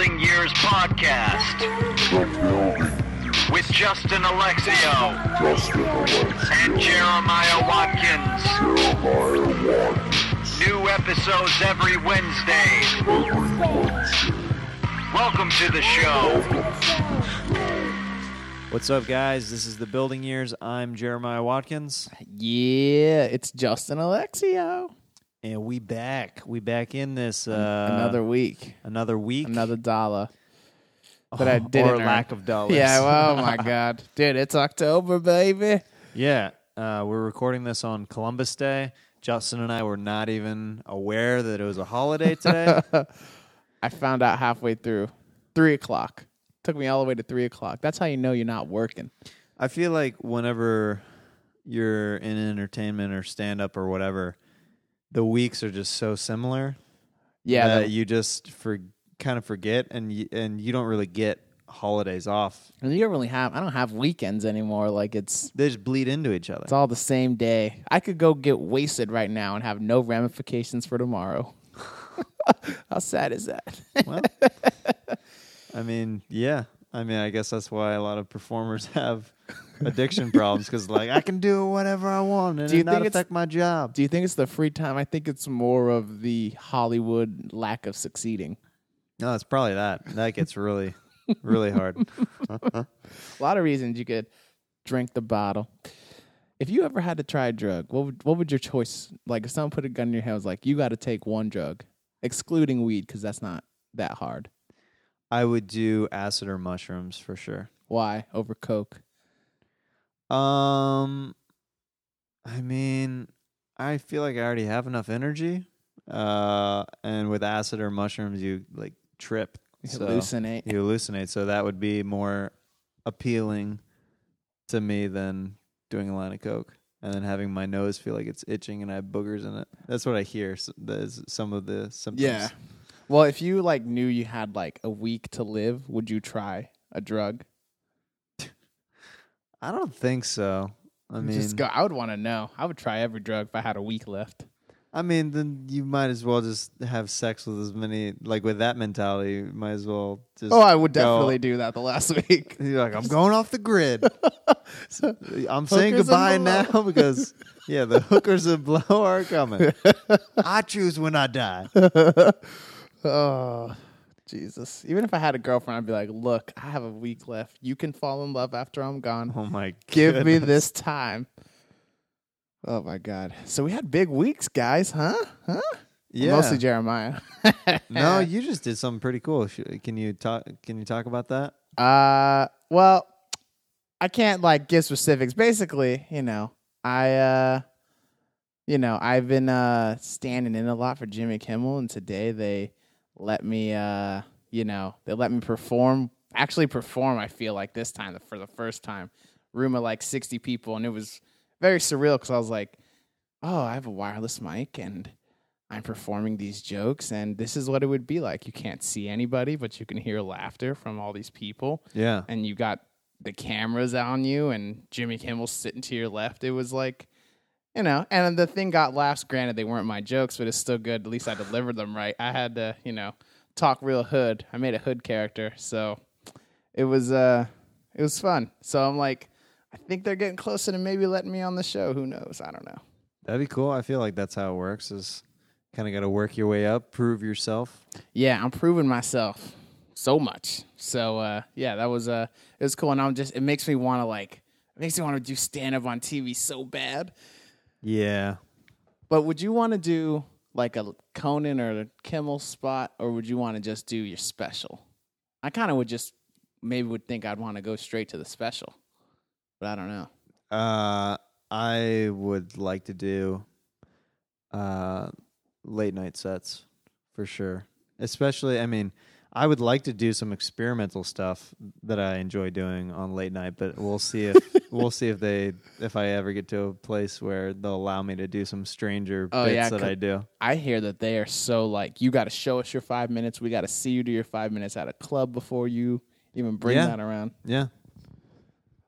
Building Years podcast with Justin Alexio Justin Alexio, and Jeremiah Watkins. Jeremiah Watkins, New episodes every Wednesday. every Wednesday. Welcome to the show. What's up, guys? This is the Building Years. I'm Jeremiah Watkins, Yeah, it's Justin Alexio. And we back. We back in this uh, another week, another week, another dollar that I didn't or lack of dollars. Yeah, well, oh my God, dude, it's October, baby. yeah. Uh, we're recording this on Columbus Day. Justin and I were not even aware that it was a holiday today. I found out halfway through, three o'clock. Took me all the way to three o'clock. That's how you know you're not working. I feel like whenever you're in entertainment or stand up or whatever, the weeks are just so similar. Yeah, that the- you just for kind of forget, and you, and you don't really get holidays off. and you don't really have. I don't have weekends anymore. Like it's They just bleed into each other. it's all the same day. I could go get wasted right now and have no ramifications for tomorrow. how sad is that? Well, I mean, yeah. I mean, I guess that's why a lot of performers have addiction problems because, like, I can do whatever I want and Do you it not think it's- affect my job. Do you think it's the free time? I think it's more of the Hollywood lack of succeeding. No, it's probably that. That gets really, really hard. A lot of reasons you could drink the bottle. If you ever had to try a drug, what would what would your choice? Like if someone put a gun in your head, was like you got to take one drug, excluding weed, because that's not that hard. I would do acid or mushrooms for sure. Why over coke? Um, I mean, I feel like I already have enough energy. Uh, and with acid or mushrooms, you like trip, so Hallucinate. you hallucinate. So that would be more appealing to me than doing a line of coke and then having my nose feel like it's itching and I have boogers in it. That's what I hear. s- That's some of the symptoms. Yeah. Well, if you like knew you had like a week to live, would you try a drug? I don't think so. I mean, just go. I would want to know. I would try every drug if I had a week left. I mean, then you might as well just have sex with as many. Like with that mentality, you might as well just. Oh, I would go- definitely do that the last week. You're like, I'm going off the grid. I'm saying goodbye now because yeah, the hookers and blow are coming. I choose when I die. Oh, Jesus. Even if I had a girlfriend, I'd be like, look, I have a week left. You can fall in love after I'm gone. Oh my! God. Give me this time. Oh, my God. So we had big weeks, guys, huh? Huh? Yeah. Mostly Jeremiah. no, you just did something pretty cool. Can you talk? Can you talk about that? Uh, well, I can't like give specifics. Basically, you know, I uh, you know, I've been uh standing in a lot for Jimmy Kimmel, and today they let me uh, you know, they let me perform. Actually, perform. I feel like this time for the first time, room of like sixty people, and it was very surreal because I was like, oh, I have a wireless mic and. I'm performing these jokes, and this is what it would be like. You can't see anybody, but you can hear laughter from all these people Yeah. and you got the cameras on you and Jimmy Kimmel sitting to your left. It was like, you know, and the thing got laughs. Granted, they weren't my jokes, but it's still good. At least I delivered them right. I had to, you know, talk real hood. I made a hood character, so it was uh, it was fun. So I'm like, I think they're getting closer to maybe letting me on the show. Who knows? I don't know. That'd be cool. I feel like that's how it works. Is kind of got to work your way up, prove yourself. Yeah, I'm proving myself so much. So uh, yeah, that was uh, it was cool, and I'm just it makes me want to like it makes me want to do stand up on TV so bad. Yeah. But would you want to do like a Conan or a Kimmel spot, or would you want to just do your special? I kind of would just maybe would think I'd want to go straight to the special, but I don't know. Uh, I would like to do uh late night sets for sure. Especially, I mean, I would like to do some experimental stuff that I enjoy doing on late night, but we'll see if we'll see if they if I ever get to a place where they'll allow me to do some stranger Oh, bits yeah, that I do. I hear that they are so like you got to show us your five minutes. We got to see you do your five minutes at a club before you even bring Yeah. that around. Yeah.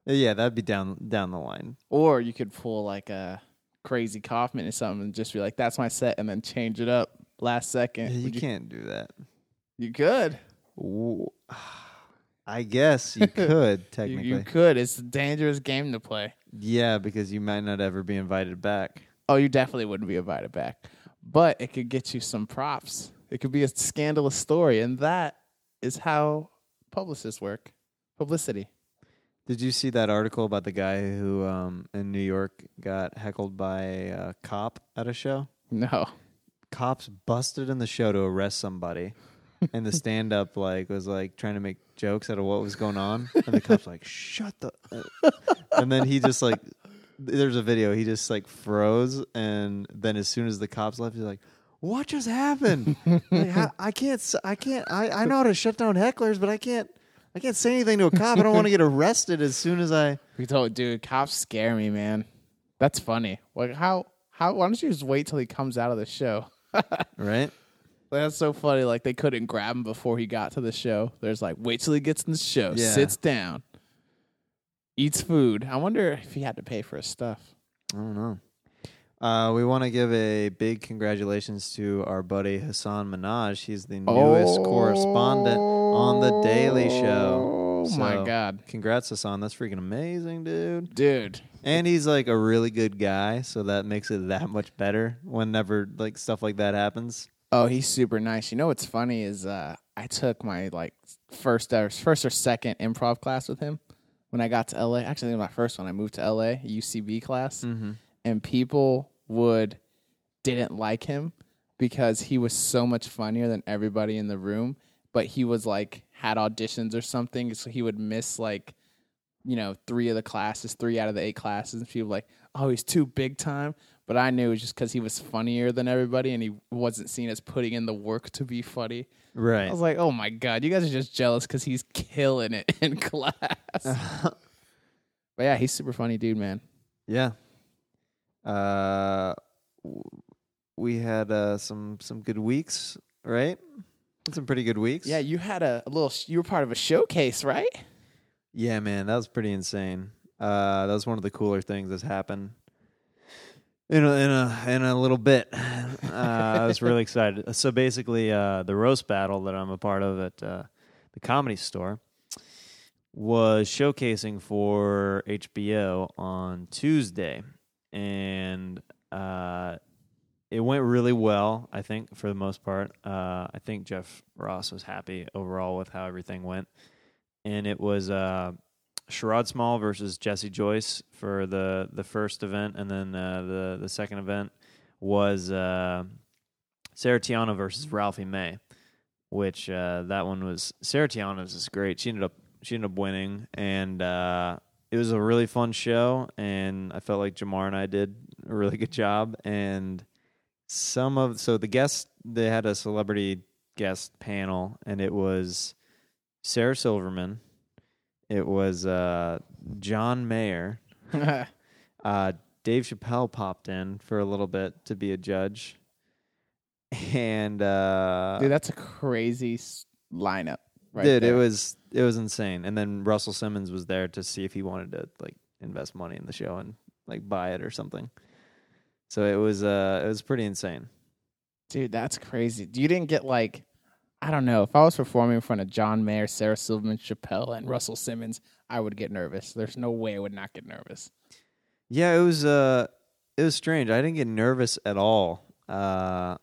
Yeah, that'd be down down the line. Or you could pull like a crazy Kaufman or something and just be like, "That's my set," and then change it up last second. Yeah, you Would can't do that. You could. I guess you could You, technically. you could. It's a dangerous game to play. Yeah, because you might not ever be invited back. Oh, you definitely wouldn't be invited back. But it could get you some props. It could be a scandalous story, and that is how publicists work. Publicity. Did you see that article about the guy who um, in New York got heckled by a cop at a show? No. Cops busted in the show to arrest somebody, and the stand-up like was like trying to make jokes out of what was going on, and the cops like shut the, and then he just like there's a video he just like froze, and then as soon as the cops left, he's like. What just happened? Like, how- I can't. I can't. I, I know how to shut down hecklers, but I can't. I can't say anything to a cop. I don't want to get arrested as soon as I. We told, dude, cops scare me, man. That's funny. Like how how why don't you just wait till he comes out of the show? Right? That's so funny. Like they couldn't grab him before he got to the show. There's like, wait till he gets in the show, Yeah. sits down, eats food. I wonder if he had to pay for his stuff. I don't know. Uh, we want to give a big congratulations to our buddy Hasan Minhaj. He's the newest correspondent on the Daily Show. Oh my So, god, Congrats, Hasan. That's freaking amazing, dude. dude. And he's like a really good guy, so that makes it that much better whenever like stuff like that happens. Oh, he's super nice. You know what's funny is uh, I took my like first or first or second improv class with him when I got to LA. Actually, my first one. I moved to LA, UCB class, Mm-hmm. and people would didn't like him because he was so much funnier than everybody in the room. But he was like had auditions or something, so he would miss like you know three of the classes, three out of the eight classes, and people were like, oh, he's too big time. But I knew it was just because he was funnier than everybody, and he wasn't seen as putting in the work to be funny. Right. I was like, oh my god, you guys are just jealous because he's killing it in class. but yeah, he's super funny, dude, man. Yeah. Uh, we had uh, some some good weeks, right? Some pretty good weeks. Yeah, you had a, a little. sh- You were part of a showcase, right? Yeah, man, that was pretty insane. Uh, that was one of the cooler things that's happened in a in a in a little bit. Uh, I was really excited. So basically, uh, the roast battle that I'm a part of at uh, the Comedy Store was showcasing for HBO on Tuesday, and uh, it went really well. I think for the most part, uh, I think Jeff Ross was happy overall with how everything went and it was uh, Sherrod Small versus Jesse Joyce for the the first event, and then uh, the the second event was uh, Sarah Tiana versus Ralphie May, which uh, that one was Sarah Tiana was just great. She ended up she ended up winning, and uh, it was a really fun show, and I felt like Jamar and I did a really good job, and some of so the guests they had a celebrity guest panel, and it was. Sarah Silverman. It was uh, John Mayer. Uh, Dave Chappelle popped in for a little bit to be a judge, and uh, Dude, that's a crazy s- lineup, right? dude, it was it was insane. And then Russell Simmons was there to see if he wanted to like invest money in the show and like buy it or something. So it was uh it was pretty insane. Dude, that's crazy. You didn't get like, I don't know. If I was performing in front of John Mayer, Sarah Silverman, Chappelle, and Russell Simmons, I would get nervous. There's no way I would not get nervous. Yeah, it was uh it was strange. I didn't get nervous at all. Uh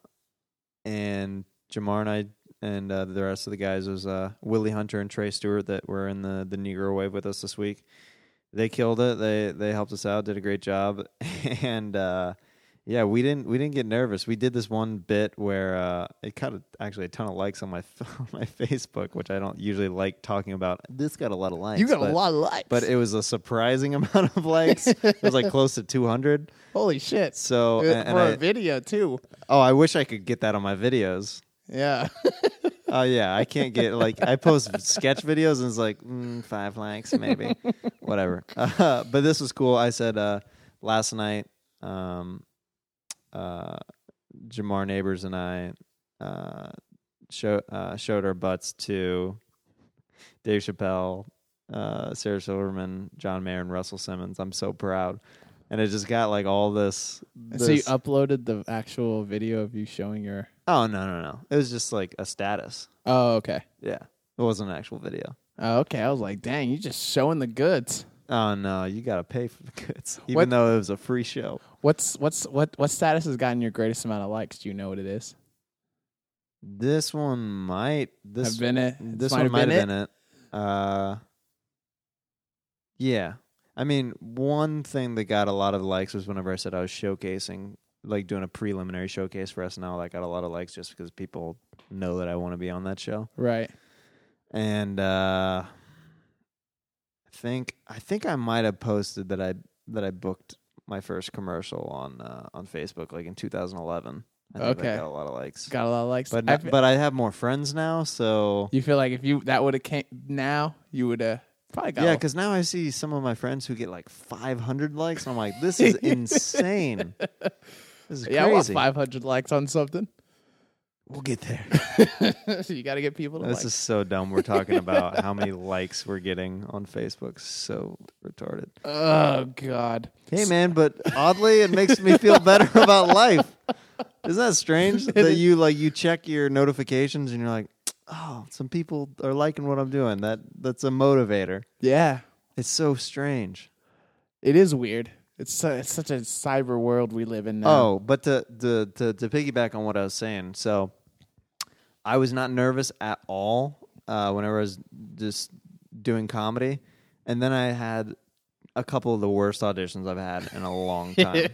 and Jamar and I and uh, the rest of the guys was uh Willie Hunter and Trey Stewart that were in the the Negro wave with us this week. They killed it. They they helped us out, did a great job. and uh yeah, we didn't we didn't get nervous. We did this one bit where uh, it got a, actually a ton of likes on my on my Facebook, which I don't usually like talking about. This got a lot of likes. You got but- a lot of likes. but it was a surprising amount of likes. it was like close to 200. Holy shit. So, Dude, and, for and a I, video, too. oh, I wish I could get that on my videos. Yeah. Oh yeah, I can't get like I post sketch videos and it's like mm, five likes maybe, whatever. Uh, but this was cool. I said uh, last night, um, uh, Jamar Neighbors and I uh, show, uh, showed our butts to Dave Chappelle, uh, Sarah Silverman, John Mayer, and Russell Simmons. I'm so proud, and it just got like all this. so you uploaded the actual video of you showing your. oh no no no! It was just like a status. Oh, okay. Yeah. It wasn't an actual video. Oh, okay. I was like, dang, you're just showing the goods. Oh no, you gotta pay for the goods, even What- though it was a free show. What's what's what what status has gotten your greatest amount of likes? Do you know what it is? This one might. This have been it. This one might have been it. Uh, yeah. I mean, one thing that got a lot of likes was whenever I said I was showcasing, like doing a preliminary showcase for SNL. That got a lot of likes just because people know that I want to be on that show. Right. And uh, think I think I might have posted that I that I booked my first commercial on uh, on Facebook like in 2011. I think Okay. that got a lot of likes. Got a lot of likes. But I but I have more friends now, so you feel like if you that would have came now, you would have probably got Yeah, because now I see some of my friends who get like 500 likes. And I'm like, this is insane. This is yeah, I want 500 likes on something. We'll get there. so you got to get people to this like. is so dumb. We're talking about how many likes we're getting on Facebook. So retarded. oh God. Hey, man, but oddly, it makes me feel better about life. Isn't that strange that you like you check your notifications and you're like, oh, some people are liking what I'm doing. That that's a motivator. Yeah, It's so strange. it is weird. It's su- it's such a cyber world we live in now. Oh, but to, to to to piggyback on what I was saying, so I was not nervous at all uh, whenever I was just doing comedy, and then I had a couple of the worst auditions I've had in a long time.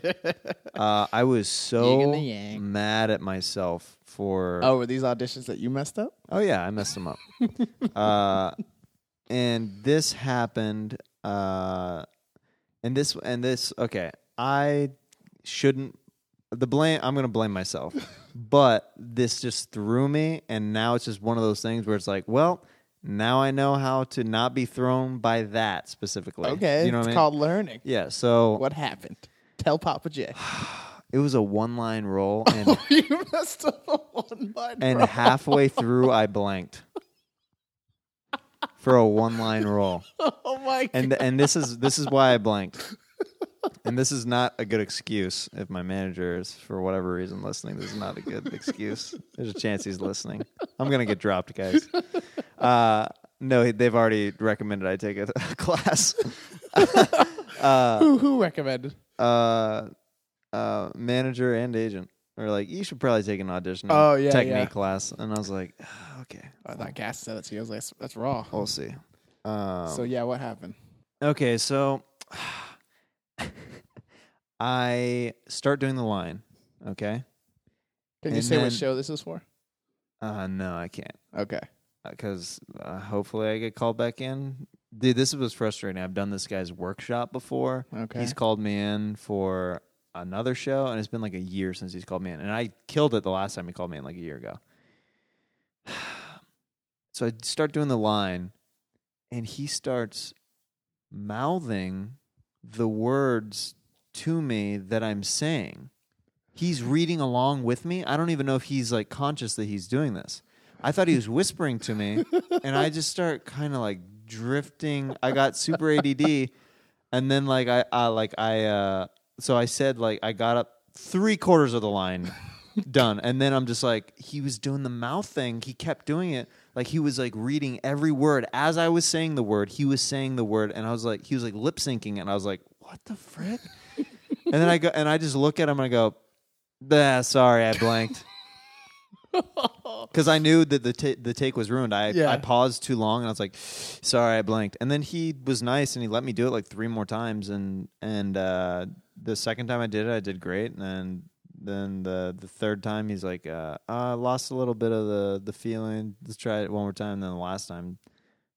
uh, I was Yin so and the yang. mad at myself for Oh, were these auditions that you messed up? Oh yeah, I messed them up. uh, and this happened. Uh, and this and this. Okay, I shouldn't. The blame. I'm gonna blame myself. But this just threw me, and now it's just one of those things where it's like, well, now I know how to not be thrown by that specifically. Okay, you know it's what I mean? called learning. yeah. So What happened? Tell Papa J. it was a one line roll, and you messed up a one line. and bro. halfway through, I blanked for a one line roll. oh my and god. and this is this is why I blanked. And this is not a good excuse if my manager is for whatever reason listening. This is not a good excuse. There's a chance he's listening. I'm gonna get dropped, guys. Uh, no, they've already recommended I take a, a class. who who recommended? Uh, uh, manager and agent or like, you should probably take an audition Oh, yeah, technique yeah. class. And I was like, "Ah, okay, I thought gas said it to you. I was like, that's, that's raw. we'll see. Um, so yeah, what happened? Okay, so I start doing the line. Okay. Can you and say then- what show this is for? Uh, no, I can't Okay. because uh, hopefully I get called back in. Dude, this was frustrating. I've done this guy's workshop before. Okay. He's called me in for another show, and it's been like a year since he's called me in. And I killed it the last time he called me in, like a year ago. So I start doing the line, and he starts mouthing the words to me that I'm saying. He's reading along with me. I don't even know if he's like conscious that he's doing this. I thought he was whispering to me, and I just start kind of like drifting. I got super ADD, and then like I, I like I uh so I said like I got up three quarters of the line done, and then I'm just like he was doing the mouth thing. He kept doing it like he was like reading every word as I was saying the word. He was saying the word, and I was like he was like lip syncing, and I was like what the frick? and then I go and I just look at him and I go, "Ah, sorry, I blanked." Because I knew that the ta- the take was ruined. I Yeah. I paused too long and I was like, "Sorry, I blanked." And then he was nice and he let me do it like three more times. And and uh, the second time I did it, I did great. And then then the the third time, he's like, uh, "I lost a little bit of the the feeling. Let's try it one more time." And then the last time,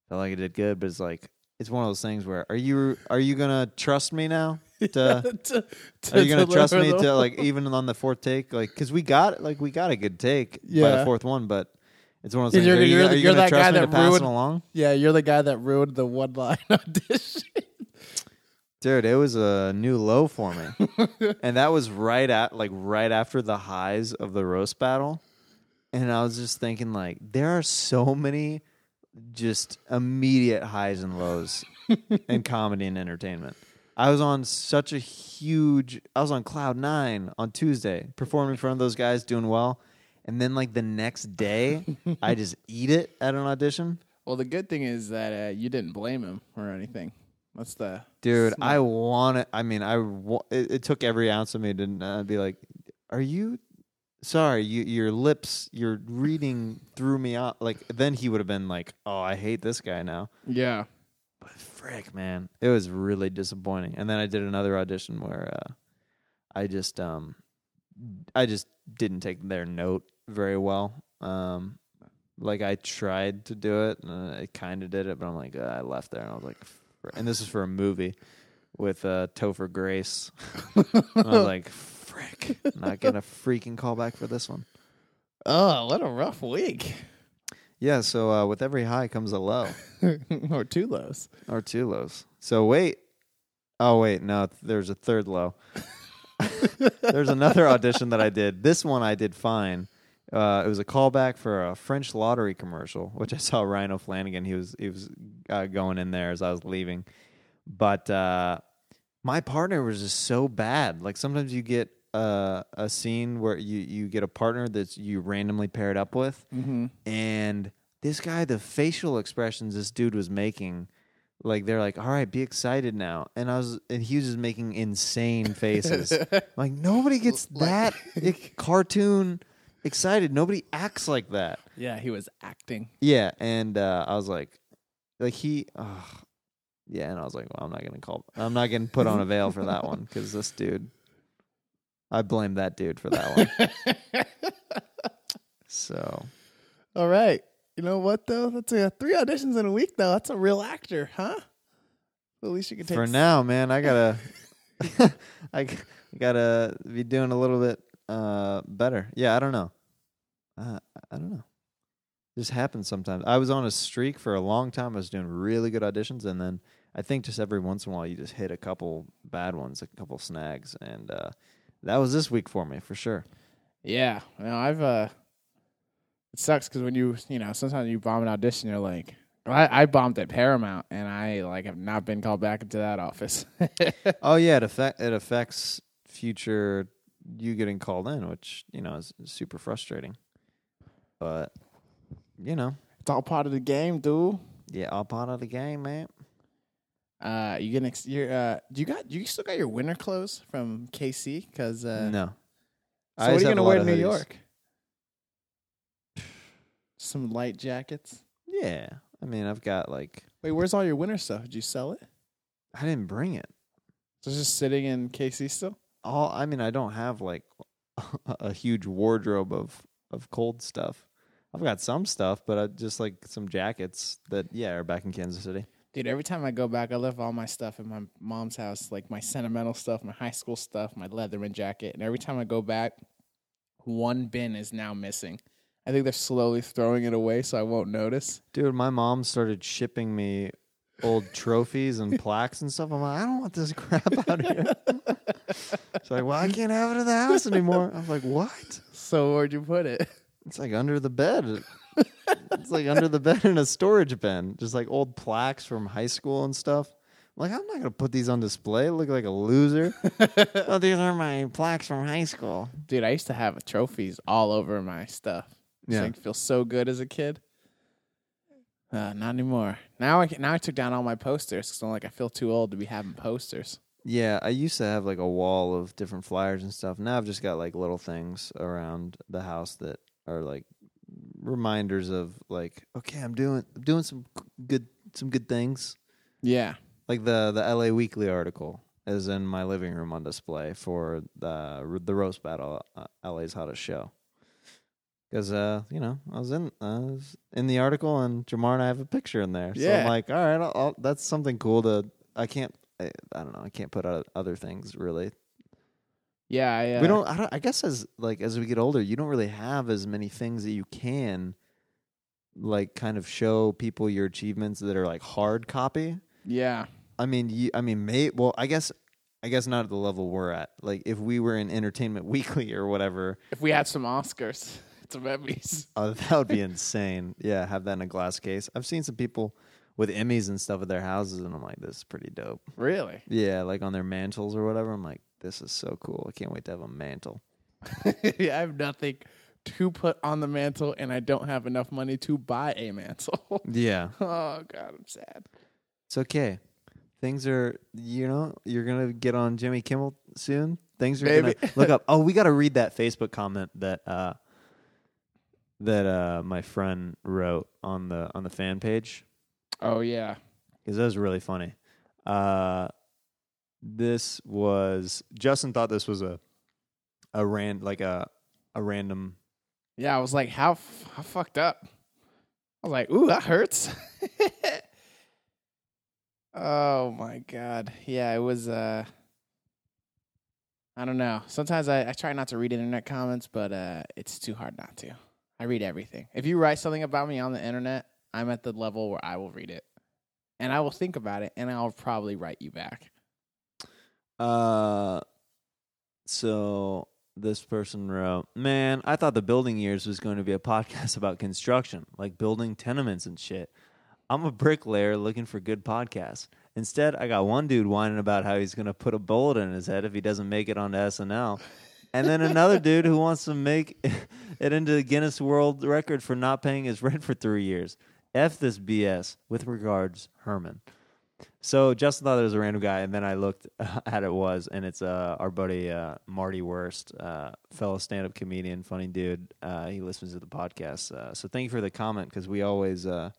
felt like I did good, but it's like it's one of those things where are you are you gonna trust me now? To, To- are you gonna trust me to like even on the fourth take? Like, because we got like we got a good take by the fourth one, but it's one of those things. you're- are you, you're are you you're gonna that trust guy me to that pass ruined- it along, Yeah, you're the guy that ruined the one line audition. Dude? It was a new low for me, and that was right at like right after the highs of the roast battle, and I was just thinking like there are so many just immediate highs and lows in comedy and entertainment. I was on such a huge. I was on cloud nine on Tuesday, performing in front of those guys, doing well, and then like the next day, I just eat it at an audition. Well, the good thing is that uh, you didn't blame him or anything. That's the Dude, Smart. I want it. I mean, I wa- it, it took every ounce of me to not be like, "Are you sorry? You your lips, your reading threw me out." Like then he would have been like, "Oh, I hate this guy now." yeah. But frick, man, it was really disappointing. And then I did another audition where uh, I just um, I just didn't take their note very well. Um, like I tried to do it, and I kind of did it, but I'm like, uh, I left there, and I was like, and this is for a movie with uh, Topher Grace. And I was like, frick, not getting a freaking call back for this one. Oh, what a rough week. Yeah, so uh, with every high comes a low. or two lows. Or two lows. So wait. Oh wait, no, th- there's a third low. there's another audition that I did. This one I did fine. Uh, it was a callback for a French lottery commercial, which I saw Ryan O'Flanagan. He was he was uh, going in there as I was leaving, but uh, my partner was just so bad. Like sometimes you get uh, a scene where you you get a partner that you randomly paired up with, Mm-hmm. and this guy, the facial expressions this dude was making, like they're like, "All right, be excited now," and I was, and he was just making insane faces. like nobody gets that cartoon excited. Nobody acts like that. Yeah, he was acting. Yeah, and uh, I was like, like he, ugh. yeah, and I was like, well, I'm not gonna call, I'm not gonna put on a veil for that one because this dude, I blame that dude for that one. so All right. You know what though? That's a three auditions in a week though. That's a real actor, huh? At least you can take for now, man, I gotta, I gotta be doing a little bit uh, better. Yeah, I don't know. Uh, I don't know. This happens sometimes. I was on a streak for a long time. I was doing really good auditions, and then I think just every once in a while you just hit a couple bad ones, a couple snags, and uh, that was this week for me for sure. Yeah. No, I've uh it sucks because when you you know, sometimes you bomb an audition, you're like I, I bombed at Paramount and I like have not been called back into that office. Oh yeah, it affect it affects future you getting called in, which you know is super frustrating. But you know, it's all part of the game, dude. yeah, all part of the game, man. Uh, you getting ex- you're uh, do you got you still got your winter clothes from KC? Because uh, no, so I what are you gonna wear in New hoodies. York? Some light jackets. Yeah, I mean, I've got like Wait, where's all your winter stuff? Did you sell it? I didn't bring it. So it's just sitting in KC still. All I mean, I don't have like a huge wardrobe of of cold stuff. I've got some stuff, but I just like some jackets that yeah are back in Kansas City. Dude, every time I go back, I left all my stuff in my mom's house, like my sentimental stuff, my high school stuff, my letterman jacket. And every time I go back, one bin is now missing. I think they're slowly throwing it away so I won't notice. Dude, my mom started shipping me old trophies and plaques and stuff. I'm like, I don't want this crap out here. She's like, well, I can't have it in the house anymore. I'm like, what? So where'd you put it? It's like under the bed. it's like under the bed in a storage bin, just like old plaques from high school and stuff. I'm like, I'm not gonna put these on display. I look like a loser. oh, these are my plaques from high school. Dude, I used to have trophies all over my stuff. Yeah. like feel so good as a kid. Uh, not anymore. Now I can, now I took down all my posters because I'm like I feel too old to be having posters. Yeah, I used to have like a wall of different flyers and stuff. Now I've just got like little things around the house that are like reminders of like, okay, I'm doing I'm doing some good some good things. Yeah. Like the the LA Weekly article is in my living room on display for the the roast battle, uh, LA's hottest show. Because uh, you know, I was in I was in the article, and Jamar and I have a picture in there. So Yeah. I'm like, all right, I'll, I'll, that's something cool to. I can't. I, I don't know. I can't put out other things really. Yeah. I, uh, we don't. I don't. I guess as like as we get older, you don't really have as many things that you can, like, kind of show people your achievements that are like hard copy. Yeah. I mean, you, I mean, may well, I guess, I guess not at the level we're at. Like, if we were in Entertainment Weekly or whatever, If we had some Oscars, some Emmys. uh, that would be insane. Yeah, have that in a glass case. I've seen some people with Emmys and stuff at their houses, and I'm like, this is pretty dope. Really? Yeah, like on their mantles or whatever. I'm like, this is so cool. I can't wait to have a mantle. yeah, I have nothing to put on the mantle, and I don't have enough money to buy a mantle. Yeah. oh God, I'm sad. It's okay. Things are, you know, you're gonna get on Jimmy Kimmel soon. Things are Maybe. gonna look up. Oh, we got to read that Facebook comment that uh that uh my friend wrote on the on the fan page Oh yeah, because that was really funny. Uh, this was Justin thought this was a a ran like a a random. yeah. I was like, how f- how fucked up. I was like, ooh, that hurts. oh my God, yeah. It was. uh I don't know. Sometimes I, I try not to read internet comments, but uh, it's too hard not to. I read everything. If you write something about me on the internet, I'm at the level where I will read it, and I will think about it, and I'll probably write you back. Uh, so this person wrote, "Man, I thought the building years was going to be a podcast about construction, like building tenements and shit. I'm a bricklayer looking for good podcasts. Instead, I got one dude whining about how he's going to put a bullet in his head if he doesn't make it onto SNL." And then another dude who wants to make it into the Guinness World Record for not paying his rent for three years. F this BS. With regards, Herman. So Justin thought it was a random guy, and then I looked at it was, and it's uh, our buddy uh, Marty Worst, uh, fellow stand-up comedian, funny dude. Uh, he listens to the podcast. Uh, so thank you for the comment because we always uh,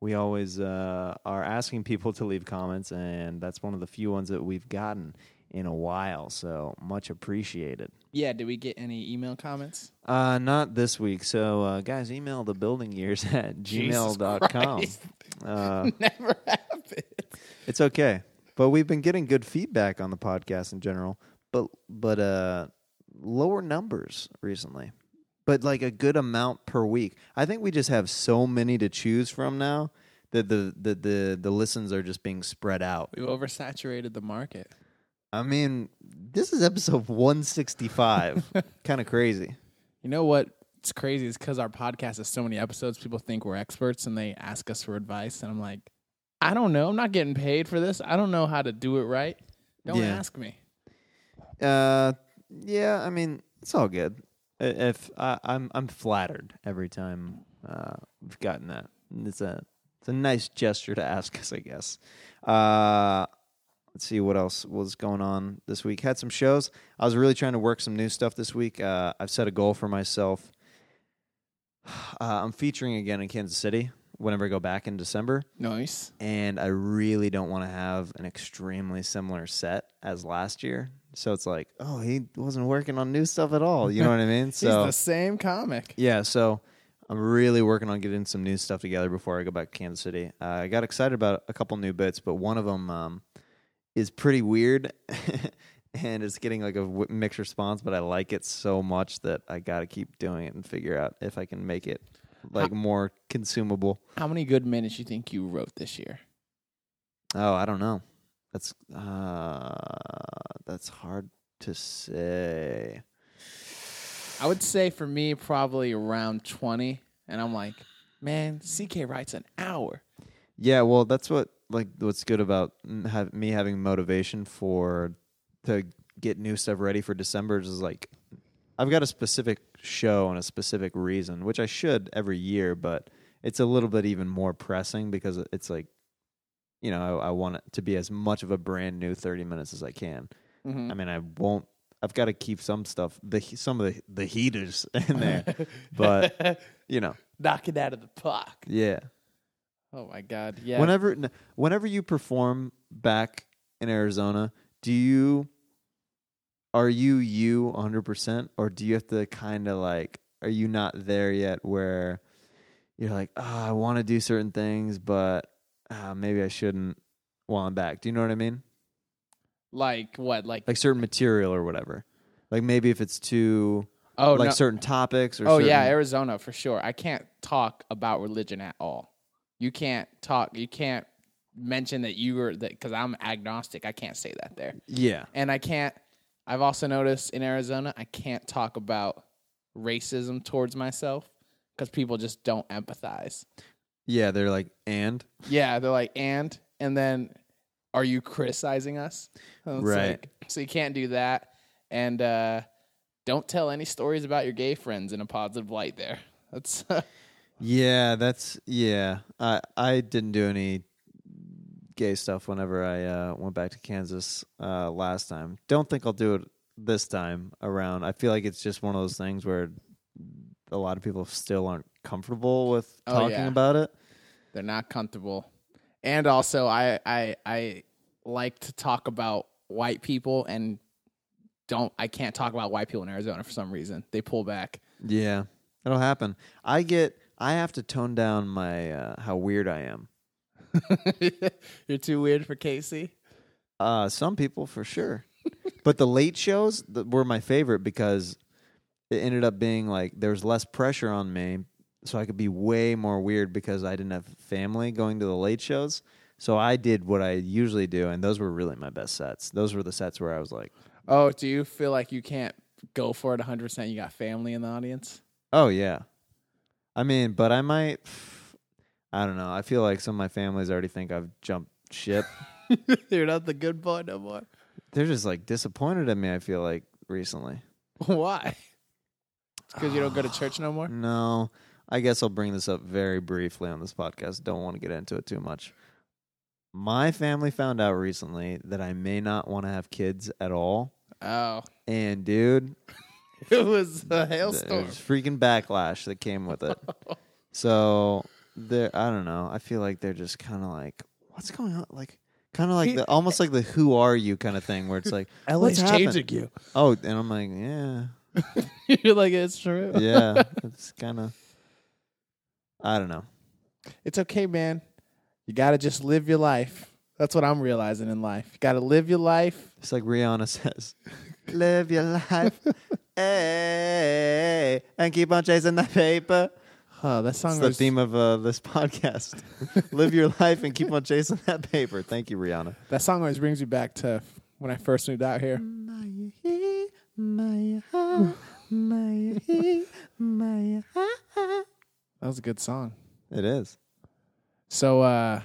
we always are asking people to leave comments, and that's one of the few ones that we've gotten in a while. So much appreciated. Yeah. Did we get any email comments? Uh, not this week. So uh, guys, email the building years at gmail.com. Uh, Never happened. It's okay. But we've been getting good feedback on the podcast in general. But but uh lower numbers recently. But like a good amount per week. I think we just have so many to choose from now that the the the, the listens are just being spread out. We've oversaturated the market. I mean, this is episode 165. kind of crazy. You know what? It's crazy. It's because our podcast has so many episodes. People think we're experts and they ask us for advice. And I'm like, I don't know. I'm not getting paid for this. I don't know how to do it right. Don't Yeah. ask me. Uh yeah, I mean, it's all good. If I, I'm I'm flattered every time uh, we've gotten that. It's a it's a nice gesture to ask us, I guess. Uh, let's see what else was going on this week. Had some shows. I was really trying to work some new stuff this week. Uh, I've set a goal for myself. Uh, I'm featuring again in Kansas City whenever I go back in December Nice. and I really don't want to have an extremely similar set as last year. So it's like, oh, he wasn't working on new stuff at all. You know what I mean? He's So the same comic. yeah, so I'm really working on getting some new stuff together before I go back to Kansas City. Uh, I got excited about a couple new bits, but one of them um, is pretty weird, and it's getting like a mixed response. But I like it so much that I got to keep doing it and figure out if I can make it like more consumable. How many good minutes you think you wrote this year? Oh, I don't know. That's uh that's hard to say. I would say for me, probably around 20. And I'm like, man, CK writes an hour. Yeah, well, that's what like what's good about have, me having motivation for to get new stuff ready for December is like I've got a specific show and a specific reason, which I should every year, but it's a little bit even more pressing because it's like you know, I, I want it to be as much of a brand new 30 minutes as I can. Mhm. I mean, I won't. I've got to keep some stuff, the some of the the heaters in there, but you know, Knock it out of the park. yeah. Oh my God. Yeah. Whenever whenever you perform back in Arizona, do you are you you 100 percent, or do you have to kind of like are you not there yet where you're like, oh, I want to do certain things, but uh, maybe I shouldn't while I'm back. Do you know what I mean? like what? Like, Like certain material or whatever. Like maybe if it's too oh, like no. certain topics or Oh yeah, Arizona for sure. I can't talk about religion at all. You can't talk. You can't mention that you were that because I'm agnostic. I can't say that there, yeah. and I can't. I've also noticed in Arizona, I can't talk about racism towards myself because people just don't empathize. Yeah, they're like and Yeah, they're like, and and then, are you criticizing us? It's Right. like- so you can't do that, and uh, don't tell any stories about your gay friends in a positive light. There, that's Yeah, that's yeah. I I didn't do any gay stuff whenever I uh, went back to Kansas uh, last time. Don't think I'll do it this time around. I feel like it's just one of those things where a lot of people still aren't comfortable with Oh, talking yeah. about it. they're not comfortable. And also, I I I like to talk about white people and don't I can't talk about white people in Arizona for some reason. They pull back. Yeah, it'll happen. I get. I have to tone down my uh, how weird I am. You're too weird for KC. Uh, some people for sure, but the late shows th- were my favorite because it ended up being like there was less pressure on me, so I could be way more weird because I didn't have family going to the late shows. So I did what I usually do, and those were really my best sets. Those were the sets where I was like, Oh, do you feel like you can't go for it 100? percent You got family in the audience. "Oh yeah," I mean, but I might. I don't know. I feel like some of my families already think I've jumped ship. You're not the good boy no more. They're just like disappointed in me. I feel like recently. Why? Because you don't go to church no more. No, I guess I'll bring this up very briefly on this podcast. Don't want to get into it too much. My family found out recently that I may not want to have kids at all. Oh, And dude, it was a hailstorm. there's freaking backlash that came with it. so they're I don't know. I feel like they're just kind of like, what's going on? Like kind of like the almost like the who are you kind of thing where it's like, LA's what's happened? changing you. Oh, and I'm like, yeah, You're like it's true. yeah. It's kind of I don't know. It's okay, man. You got to just live your life. That's what I'm realizing in life. You got to live your life. It's like Rihanna says, "Live your life, hey, and keep on chasing that paper." Oh, that song It's the was theme of uh, this podcast. Live your life and keep on chasing that paper. Thank you, Rihanna. that song always brings me back to when I first moved out here. That was a good song. It is. So, uh,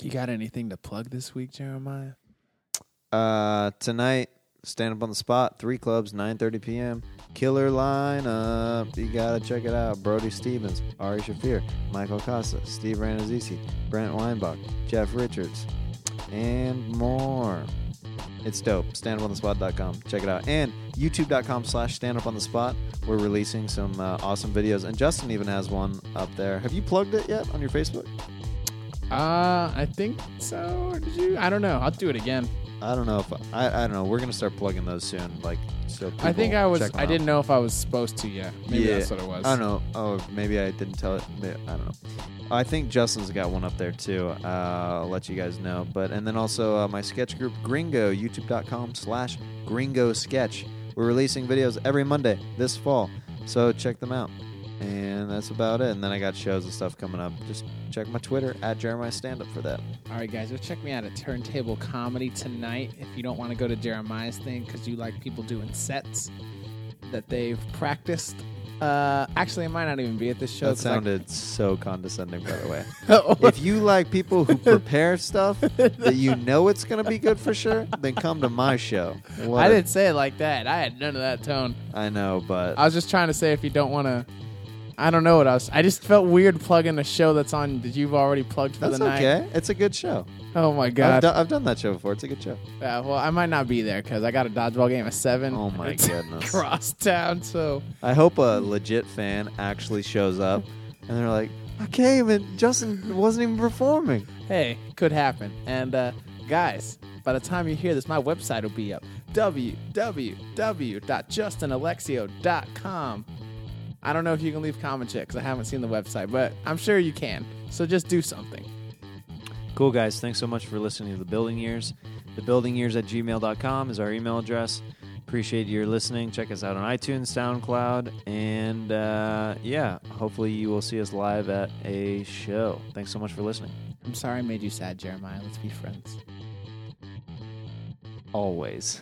you got anything to plug this week, Jeremiah? Uh, tonight, stand up on the spot. Three clubs, nine thirty p.m. Killer lineup. You gotta check it out. Brody Stevens, Ari Shaffir, Michael Costa, Steve Rannazzisi, Brent Weinbach, Jeff Richards, and more. It's dope. Standuponthespot.com. Check it out. And youtube.com slash standuponthespot. We're releasing some uh, awesome videos. And Justin even has one up there. Have you plugged it yet on your Facebook? Uh, I think so. Did you? I don't know. I'll do it again. I don't know if I, I don't know. We're gonna start plugging those soon. Like, so I think I was. I didn't know if I was supposed to yet. Maybe Yeah. that's what it was. I don't know. Oh, maybe I didn't tell it. I don't know. I think Justin's got one up there too. Uh, I'll let you guys know. But and then also uh, my sketch group Gringo, YouTube.com slash Gringo Sketch. We're releasing videos every Monday this fall, so check them out. And that's about it. And then I got shows and stuff coming up. Just check my Twitter at Jeremiah Stand Up for that. All right, guys, go check me out at Turntable Comedy tonight. If you don't want to go to Jeremiah's thing because you like people doing sets that they've practiced. Uh, actually, it might not even be at this show. That 'cause I- sounded so condescending, by the way. Oh, if you like people who prepare stuff that you know it's going to be good for sure, then come to my show. What I a- didn't say it like that. I had none of that tone. I know, but I was just trying to say if you don't want to. I don't know what else. I just felt weird plugging a show that's on that you've already plugged for that's the night. That's okay. It's a good show. Oh my I've, god. do- I've done that show before. It's a good show. Yeah, well, I might not be there because I got a dodgeball game at seven. Oh my It's goodness. Cross town, so I hope a legit fan actually shows up and they're like, I came and Justin wasn't even performing. hey, could happen. And uh, guys, by the time you hear this, my website will be up www.justinalexio.com. I don't know if you can leave comments yet because I haven't seen the website, but I'm sure you can. So just do something. Cool, guys. Thanks so much for listening to The Building Years. The Building Years at gmail.com is our email address. Appreciate your listening. Check us out on iTunes, SoundCloud, and uh, yeah, hopefully you will see us live at a show. Thanks so much for listening. I'm sorry I made you sad, Jeremiah. Let's be friends. Always.